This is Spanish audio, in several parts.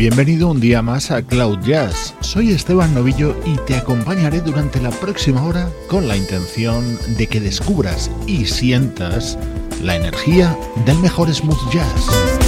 Bienvenido un día más a Cloud Jazz. Soy Esteban Novillo y te acompañaré durante la próxima hora con la intención de que descubras y sientas la energía del mejor smooth jazz.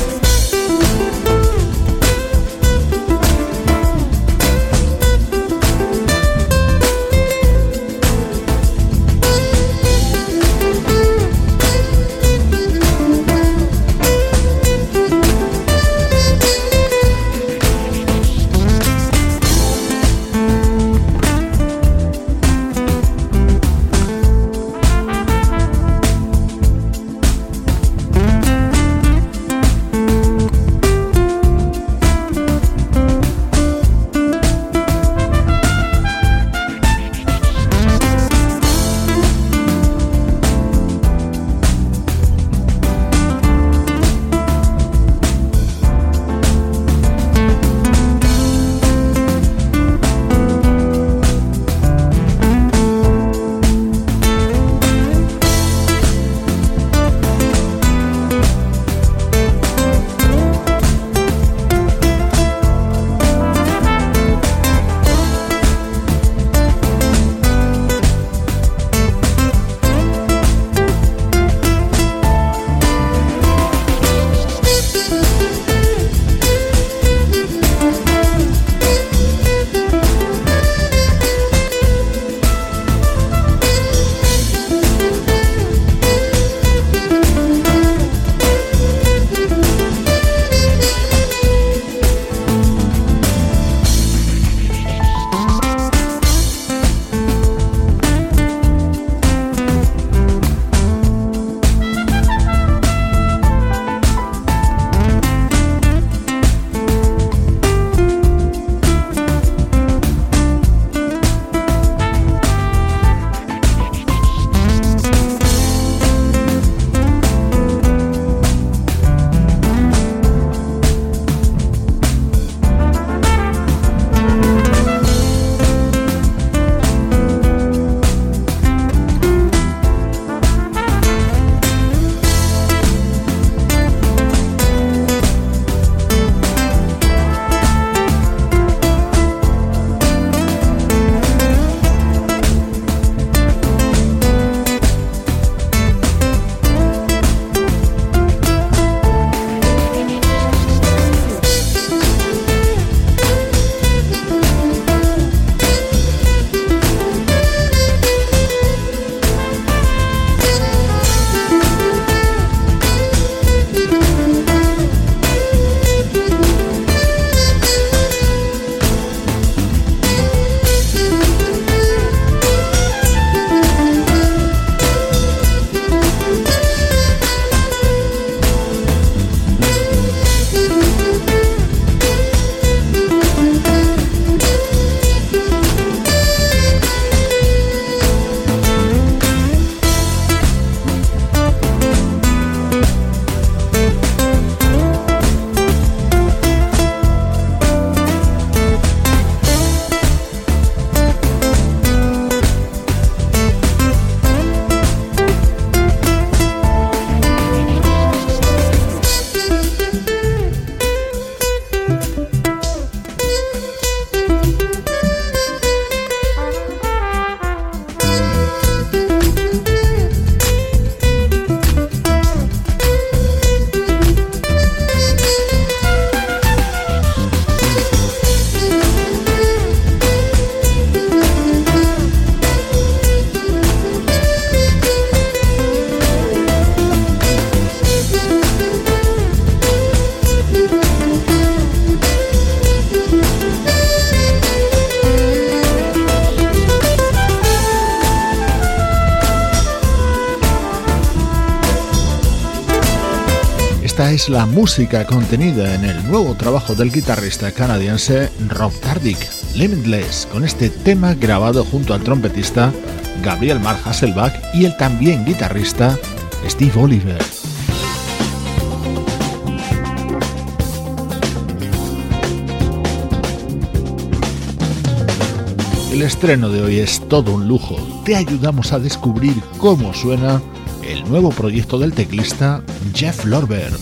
Música contenida en el nuevo trabajo del guitarrista canadiense Rob Tardick, Limitless, con este tema grabado junto al trompetista Gabriel Mark Hasselbach y el también guitarrista Steve Oliver. El estreno de hoy es todo un lujo. Te ayudamos a descubrir cómo suena el nuevo proyecto del teclista Jeff Lorber.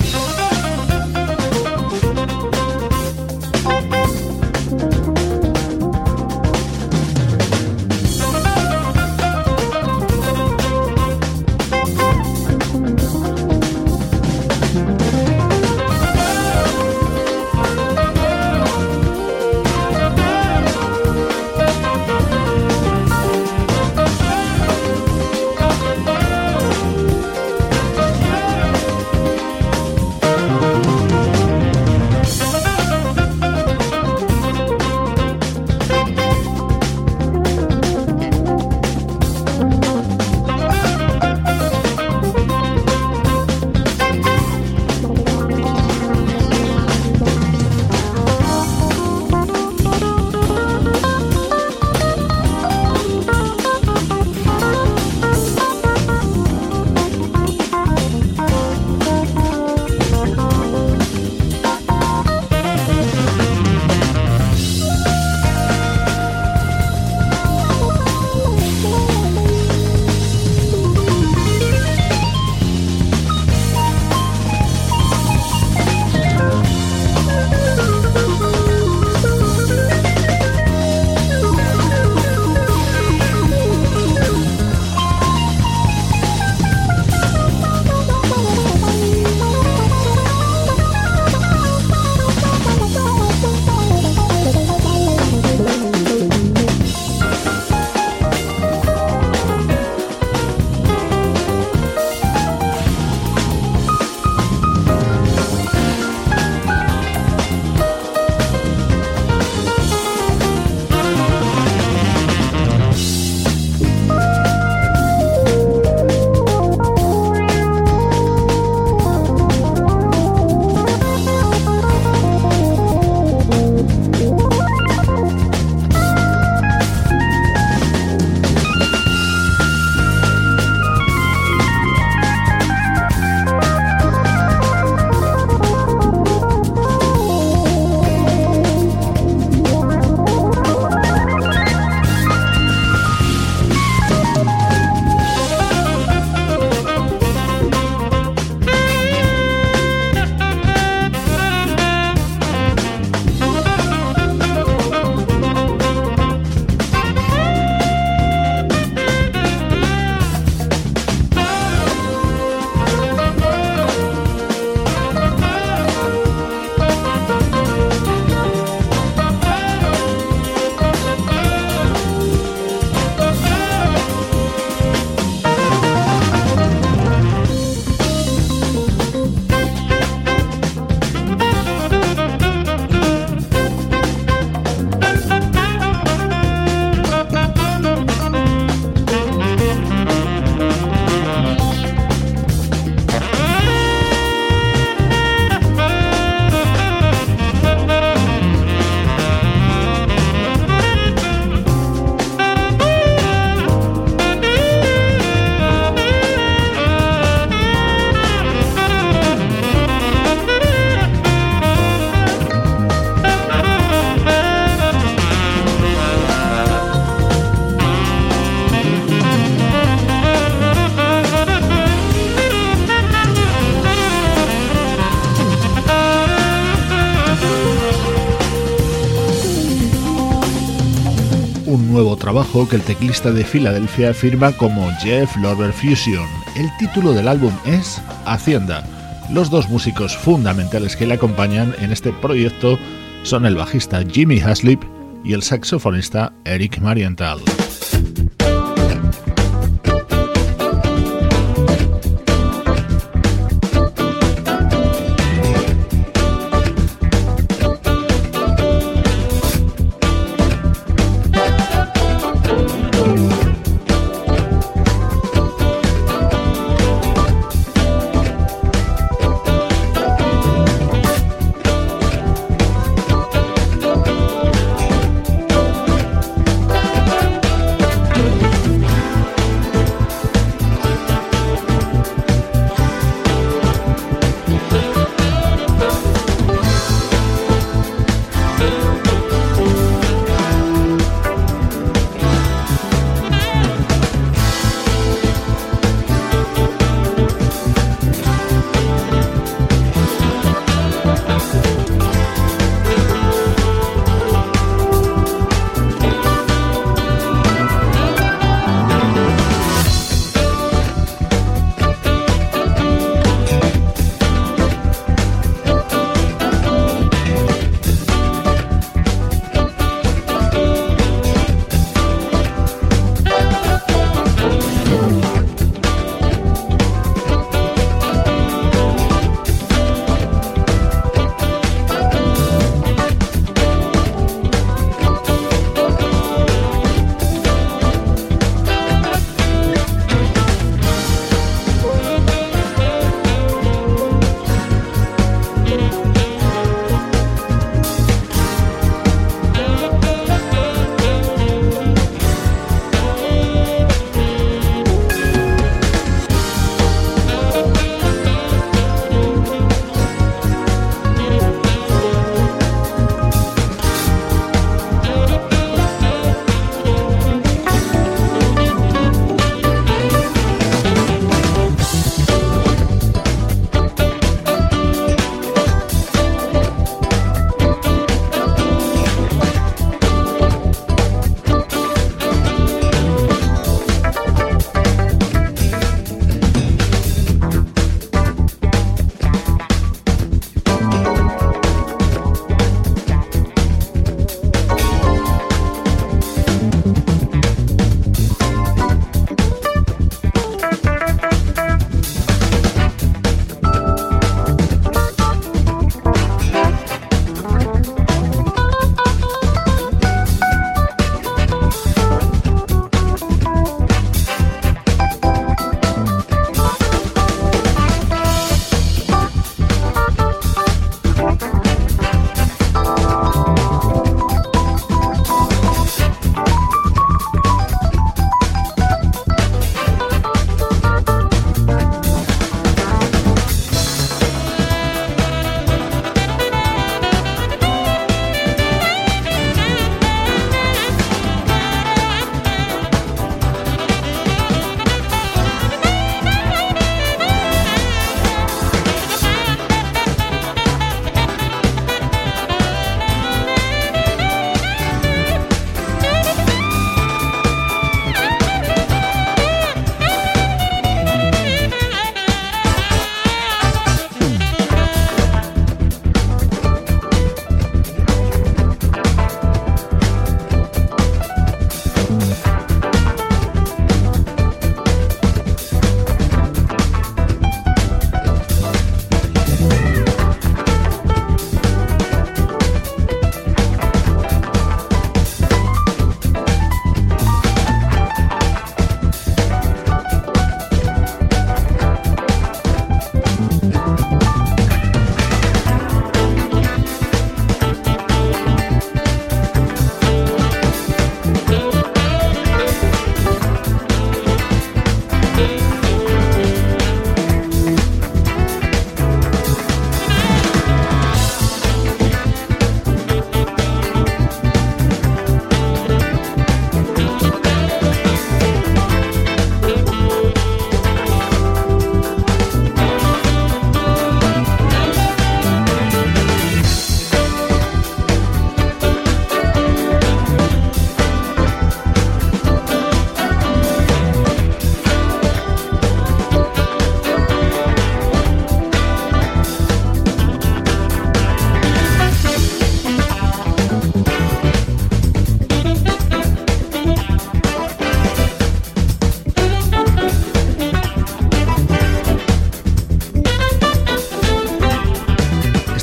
Que el teclista de Filadelfia firma como Jeff Lorber Fusion. El título del álbum es Hacienda. Los dos músicos fundamentales que le acompañan en este proyecto son el bajista Jimmy Haslip y el saxofonista Eric Marienthal.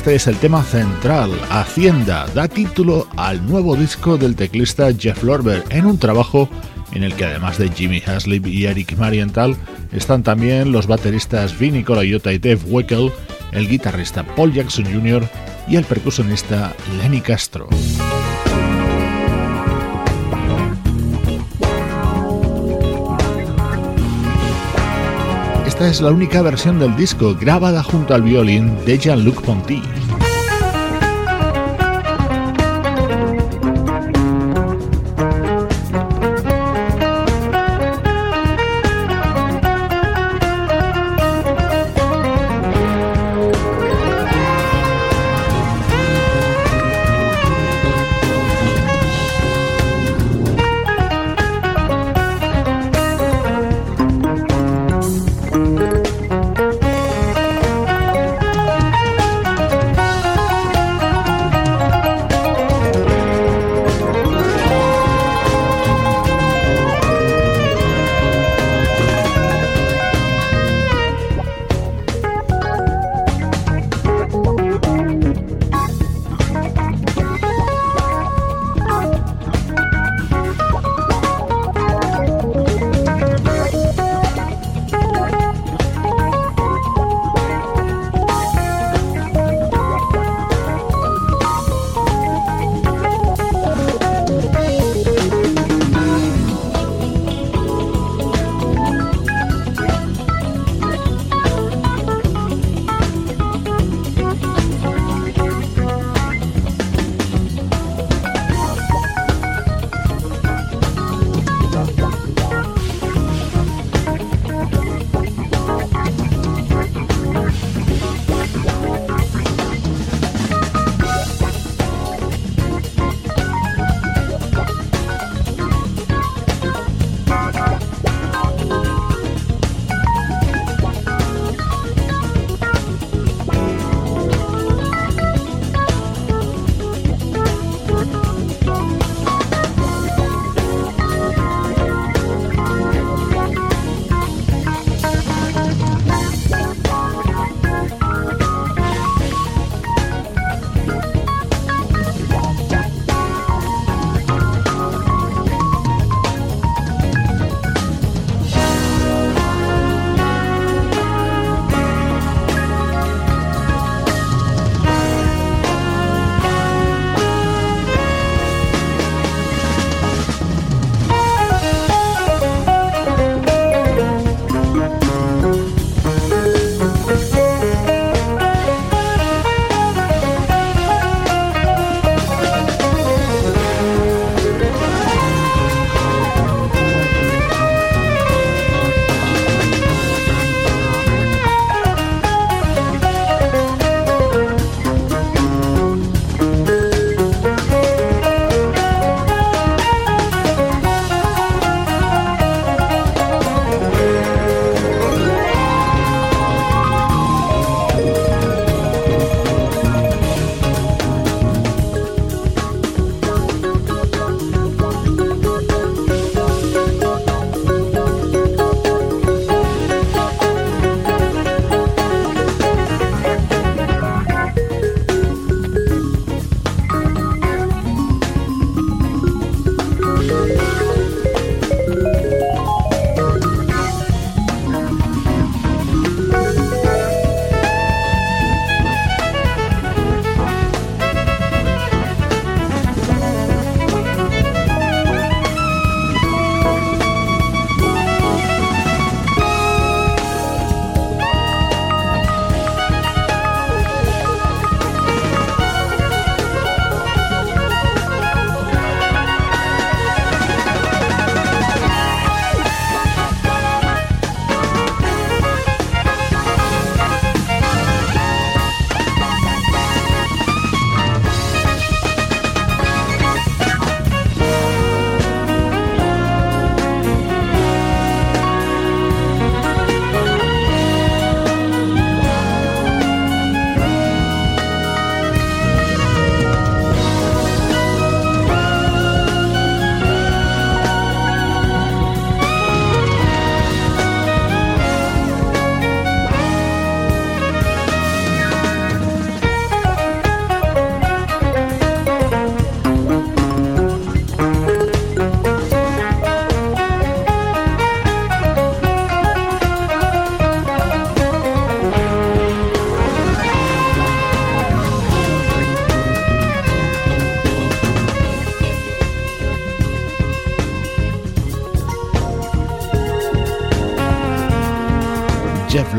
Este es el tema central, Hacienda, da título al nuevo disco del teclista Jeff Lorber en un trabajo en el que además de Jimmy Haslip y Eric Marienthal están también los bateristas Vinny Colaiuta y Dave Weckel, el guitarrista Paul Jackson Jr. y el percusionista Lenny Castro. Esta es la única versión del disco grabada junto al violín de Jean-Luc Ponty.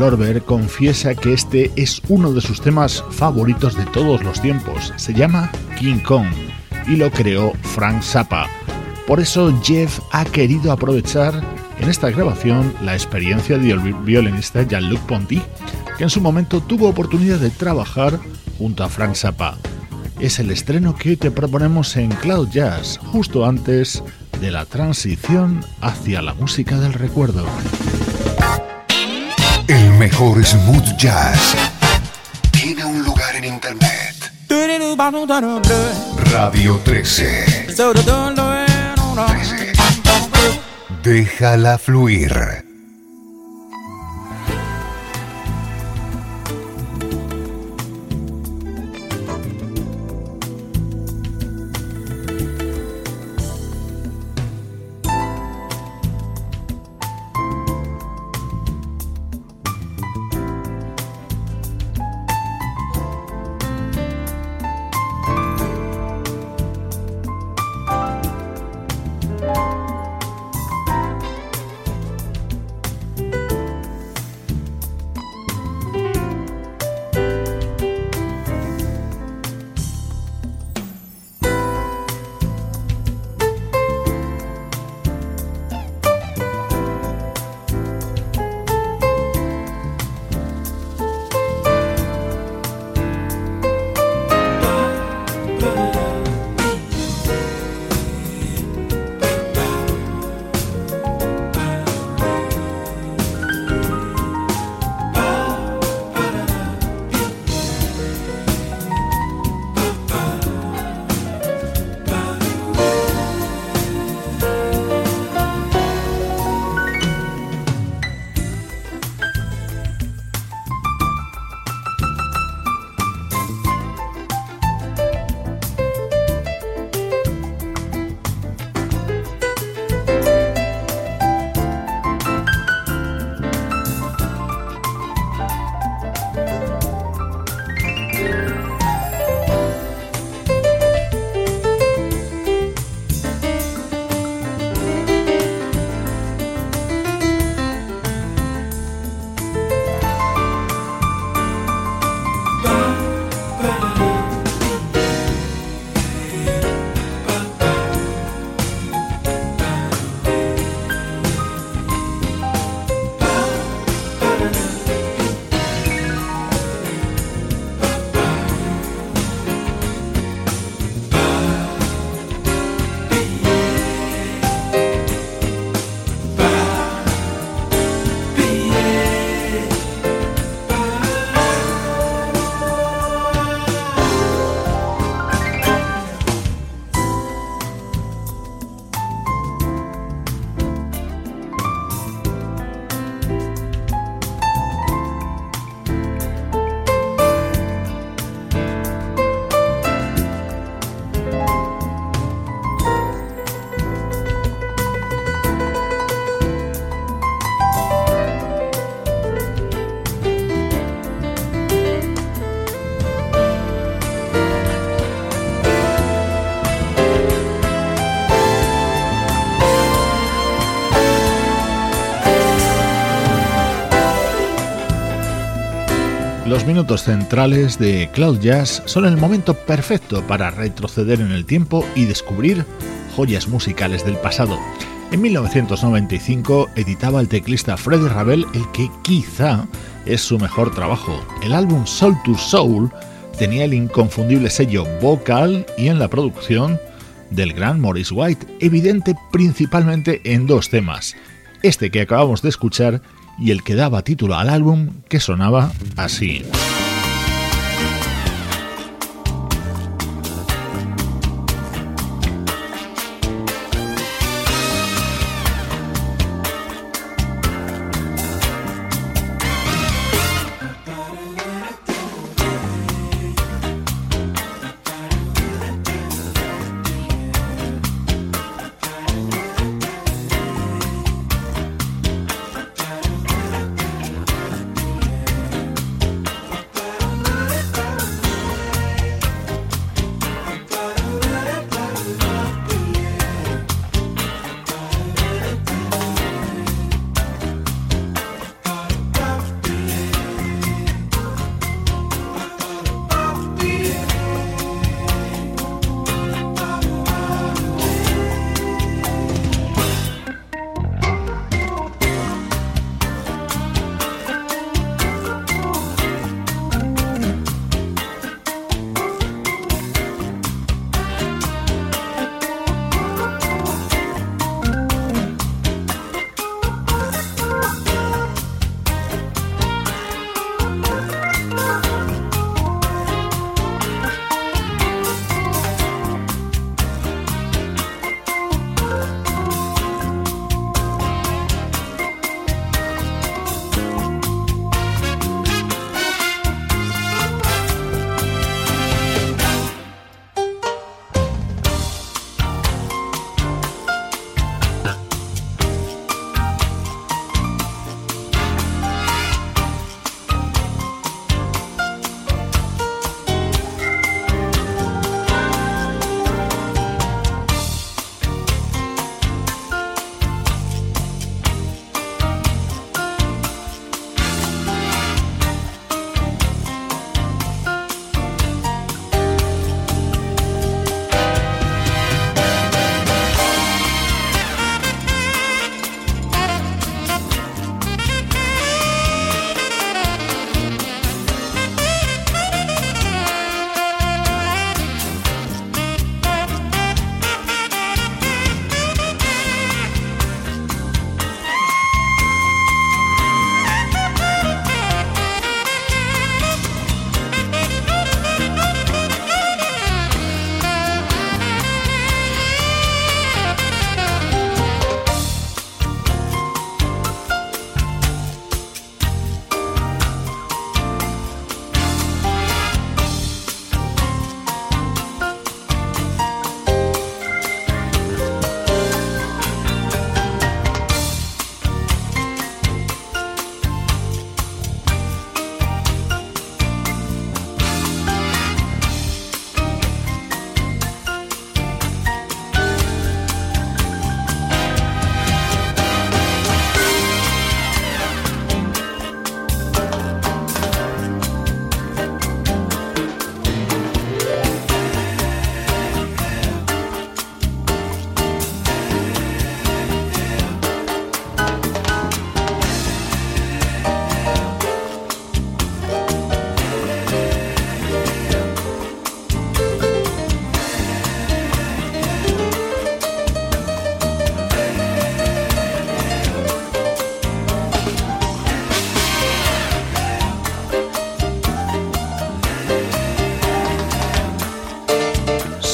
Lorber confiesa que este es uno de sus temas favoritos de todos los tiempos. Se llama King Kong y lo creó Frank Zappa. Por eso Jeff ha querido aprovechar en esta grabación la experiencia del violinista Jean-Luc Ponty, que en su momento tuvo oportunidad de trabajar junto a Frank Zappa. Es el estreno que te proponemos en Cloud Jazz, justo antes de la transición hacia la música del recuerdo. El mejor smooth jazz tiene un lugar en internet. Radio 13. 13. Déjala fluir. Minutos centrales de Cloud Jazz son el momento perfecto para retroceder en el tiempo y descubrir joyas musicales del pasado. En 1995 editaba el teclista Freddie Ravel el que quizá es su mejor trabajo. El álbum Soul to Soul tenía el inconfundible sello vocal y en la producción del gran Morris White, evidente principalmente en dos temas. Este que acabamos de escuchar y el que daba título al álbum que sonaba así.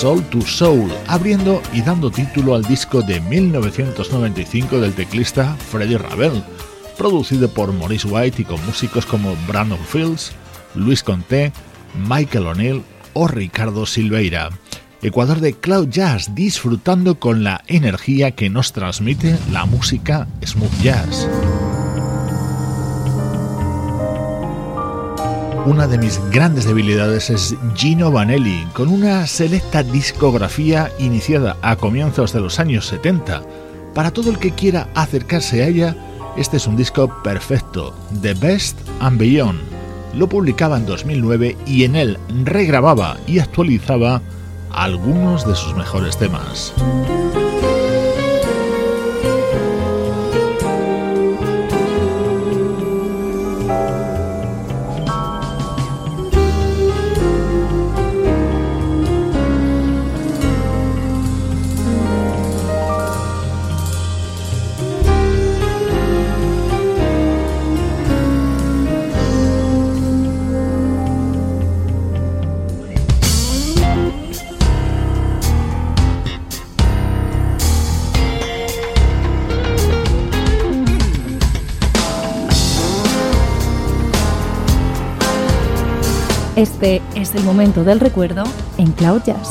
Soul to Soul, abriendo y dando título al disco de 1995 del teclista Freddie Ravel, producido por Maurice White y con músicos como Brandon Fields, Luis Conté, Michael O'Neill o Ricardo Silveira. Ecuador de Cloud Jazz disfrutando con la energía que nos transmite la música smooth jazz. Una de mis grandes debilidades es Gino Vanelli, con una selecta discografía iniciada a comienzos de los años 70. Para todo el que quiera acercarse a ella, este es un disco perfecto, The Best and Beyond. Lo publicaba en 2009 y en él regrababa y actualizaba algunos de sus mejores temas. Es el momento del recuerdo en Cloud Jazz.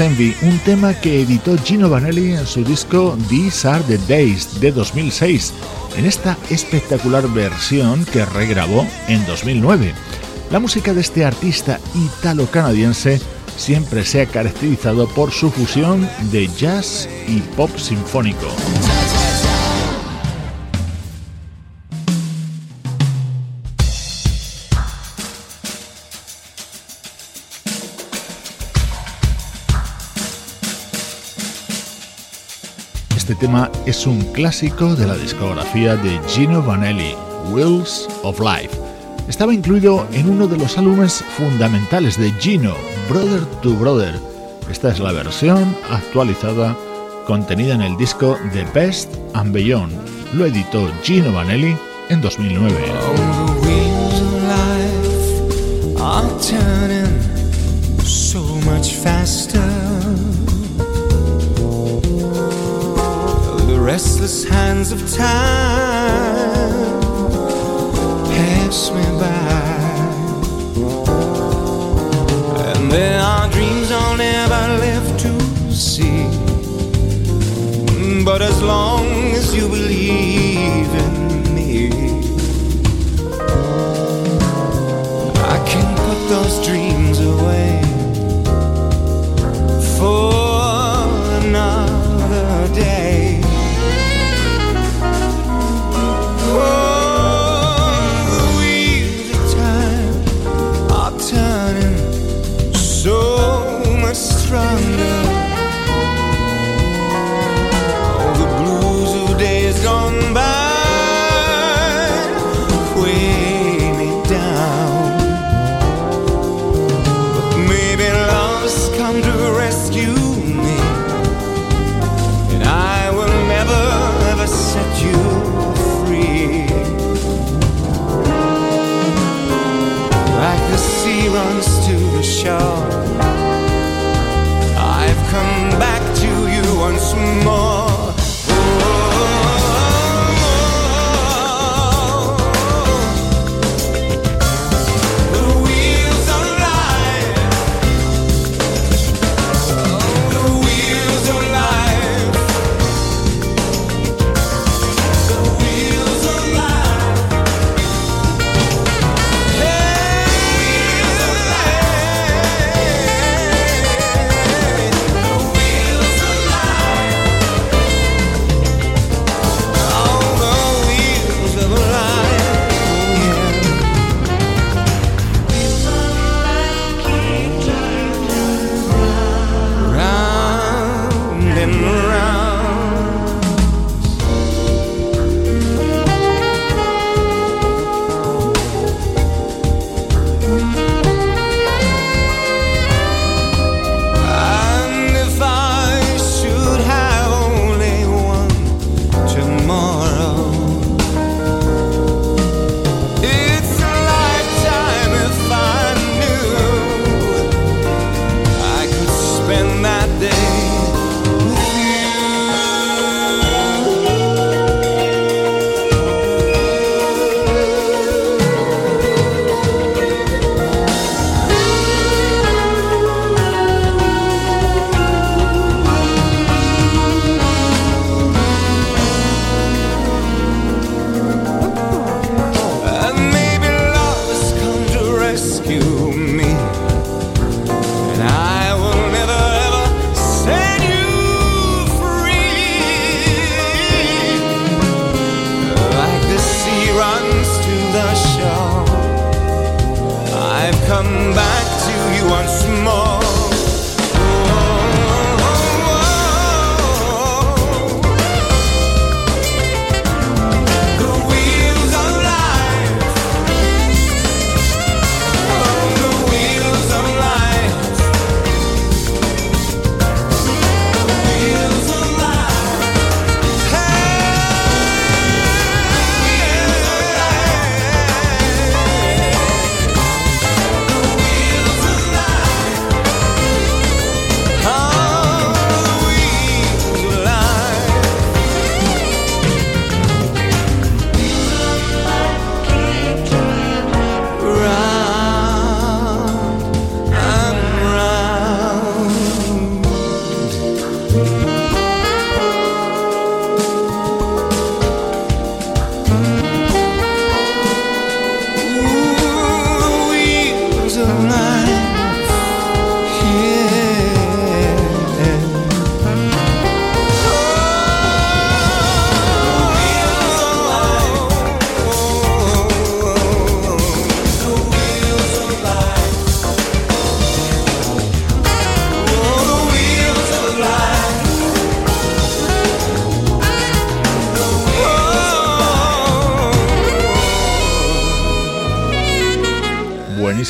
Envy, un tema que editó Gino Vanelli en su disco These Are the Days de 2006, en esta espectacular versión que regrabó en 2009. La música de este artista italo-canadiense siempre se ha caracterizado por su fusión de jazz y pop sinfónico. Tema es un clásico de la discografía de Gino Vanelli, Wheels of Life. Estaba incluido en uno de los álbumes fundamentales de Gino, Brother to Brother. Esta es la versión actualizada contenida en el disco The Best and Beyond. Lo editó Gino Vanelli en 2009. Restless hands of time pass me by. And there are dreams I'll never live to see. But as long as you believe in me, I can put those dreams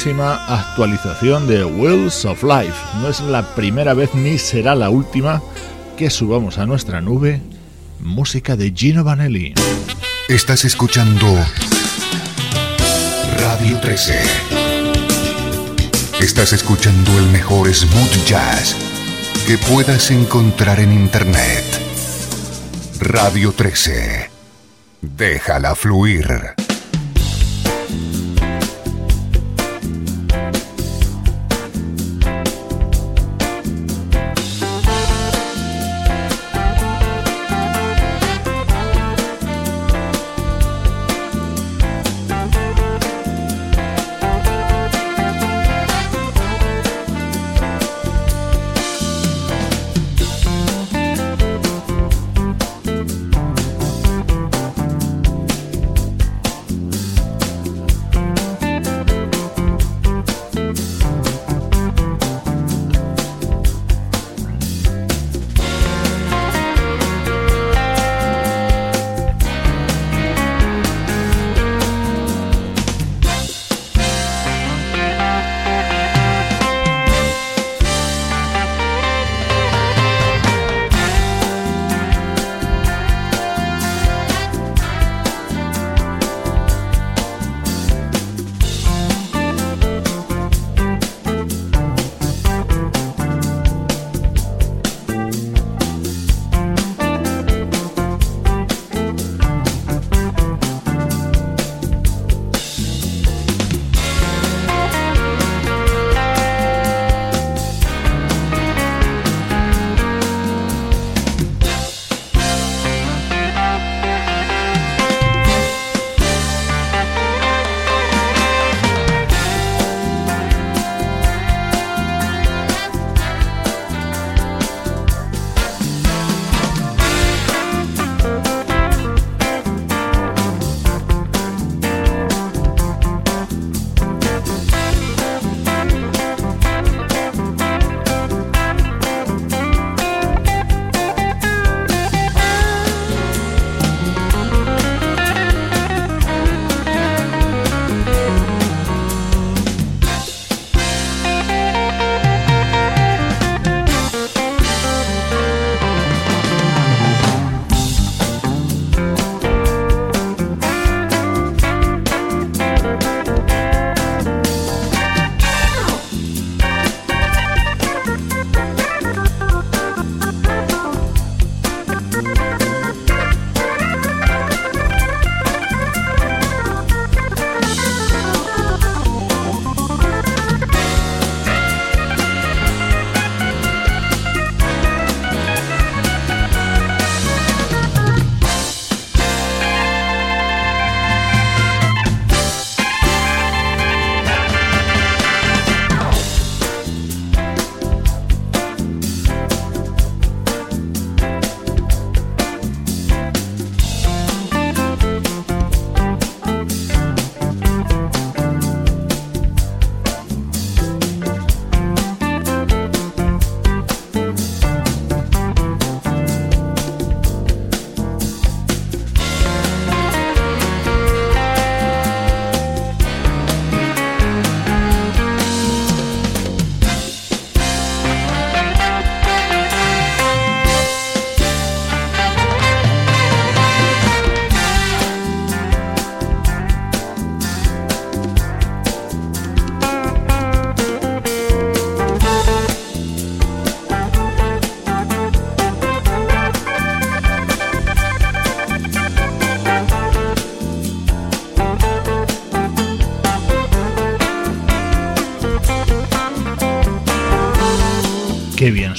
buenísima actualización de Wheels of Life. No es la primera vez ni será la última que subamos a nuestra nube música de Gino Vanelli. Estás escuchando Radio 13. Estás escuchando el mejor smooth jazz que puedas encontrar en Internet. Radio 13. Déjala fluir.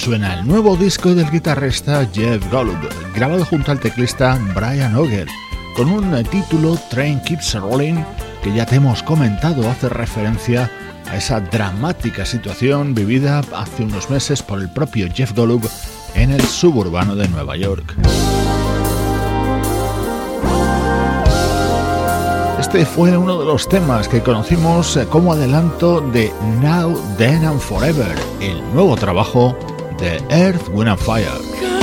Suena el nuevo disco del guitarrista Jeff Golub, grabado junto al teclista Brian Oger, con un título Train Keeps Rolling que ya te hemos comentado hace referencia a esa dramática situación vivida hace unos meses por el propio Jeff Golub en el suburbano de Nueva York. Este fue uno de los temas que conocimos eh, como adelanto de Now, Then and Forever, el nuevo trabajo de Earth, Wind and Fire.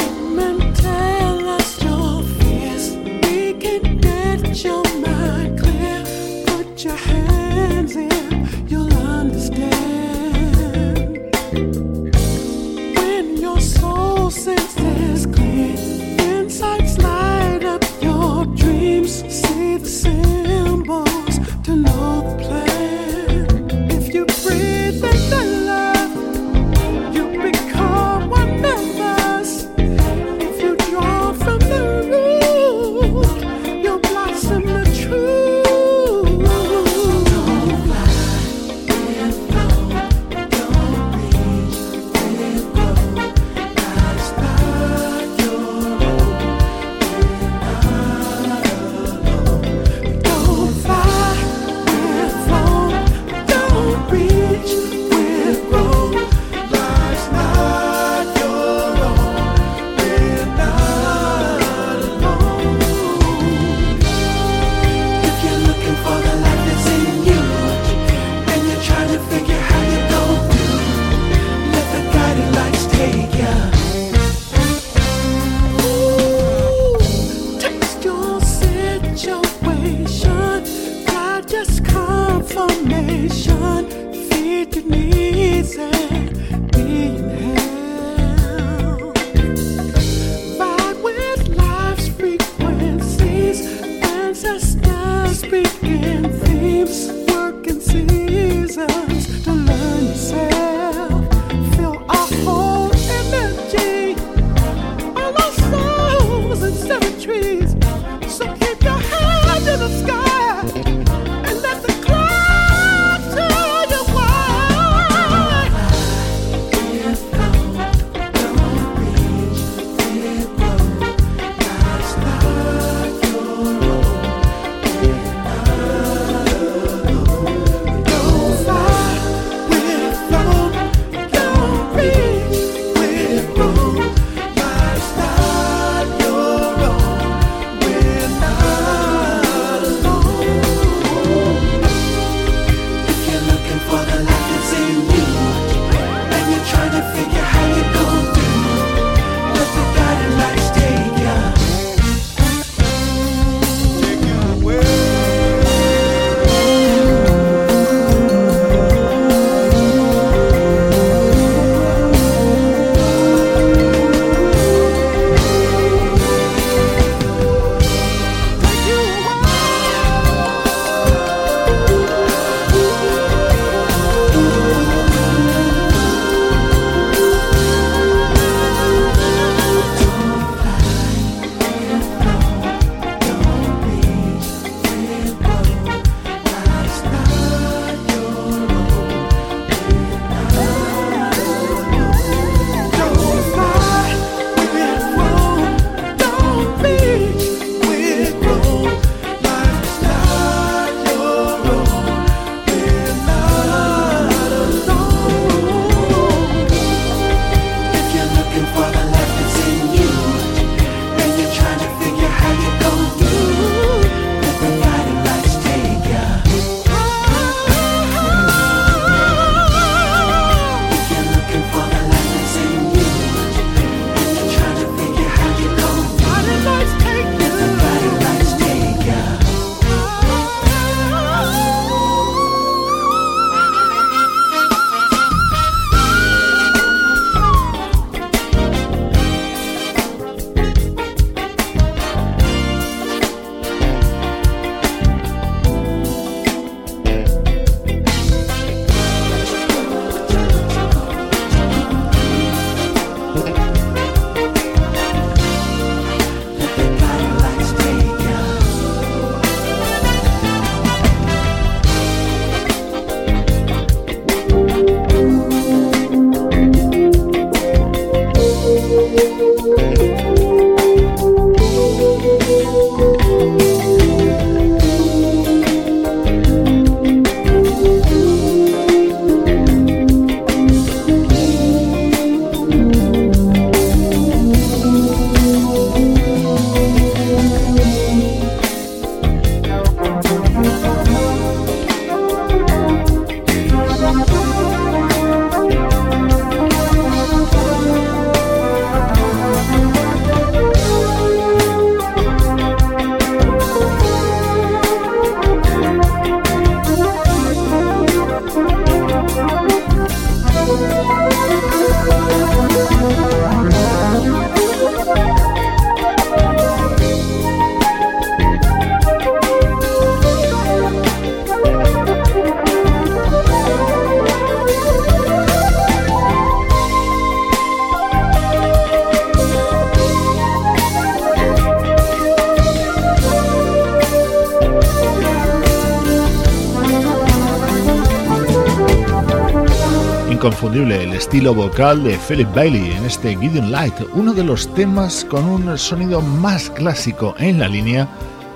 El estilo vocal de Philip Bailey en este Gideon Light, uno de los temas con un sonido más clásico en la línea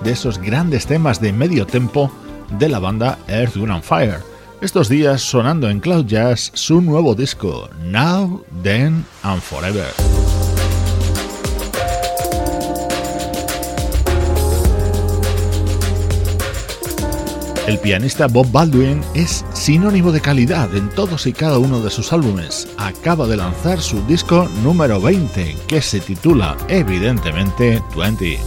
de esos grandes temas de medio tempo de la banda Earth, Wind Fire. Estos días sonando en Cloud Jazz su nuevo disco, Now, Then and Forever. El pianista Bob Baldwin es sinónimo de calidad en todos y cada uno de sus álbumes. Acaba de lanzar su disco número 20, que se titula evidentemente 20.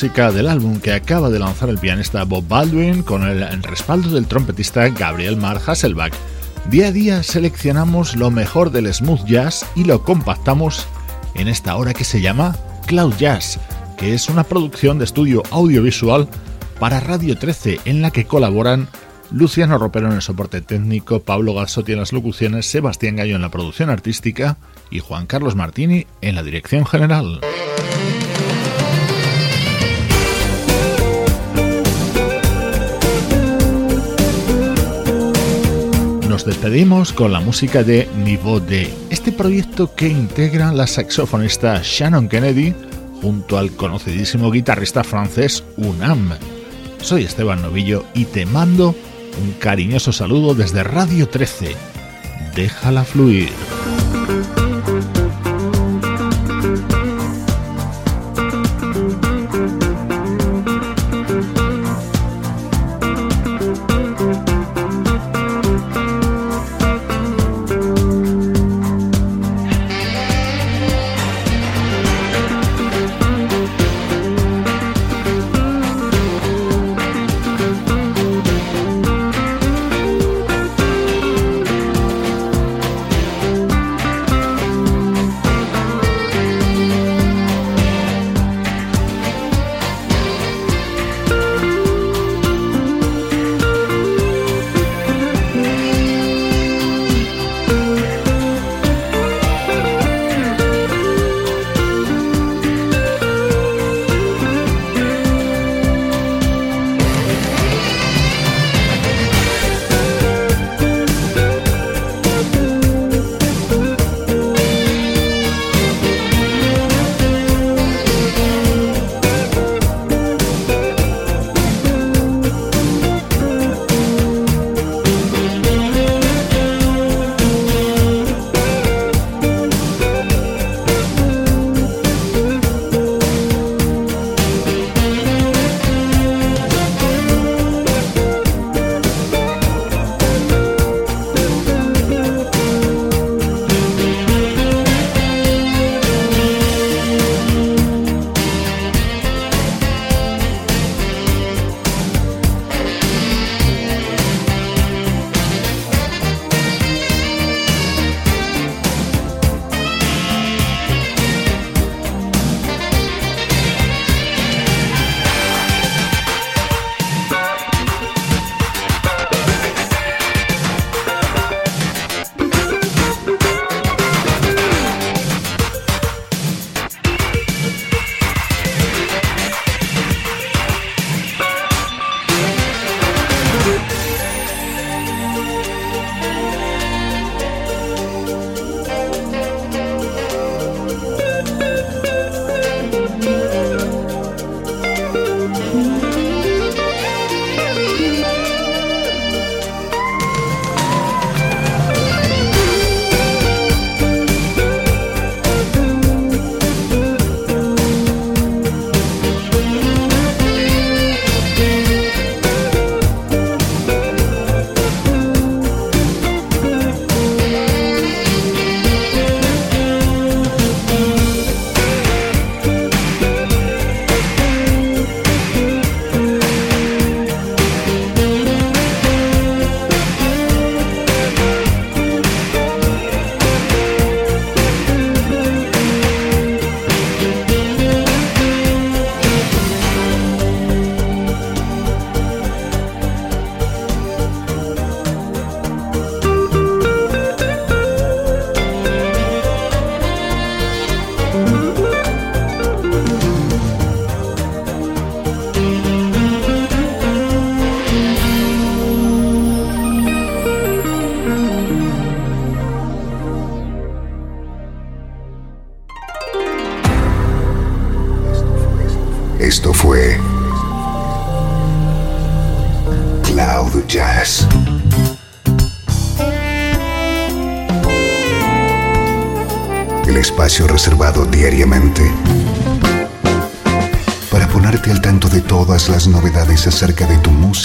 Música del álbum que acaba de lanzar el pianista Bob Baldwin con el respaldo del trompetista Gabriel Mar Hasselbach. Día a día seleccionamos lo mejor del smooth jazz y lo compactamos en esta hora que se llama Cloud Jazz, que es una producción de estudio audiovisual para Radio 13 en la que colaboran Luciano Ropero en el soporte técnico, Pablo Gazzotti en las locuciones, Sebastián Gallo en la producción artística y Juan Carlos Martini en la dirección general. Nos despedimos con la música de Niveau D, este proyecto que integra la saxofonista Shannon Kennedy junto al conocidísimo guitarrista francés Unam. Soy Esteban Novillo y te mando un cariñoso saludo desde Radio 13. Déjala fluir.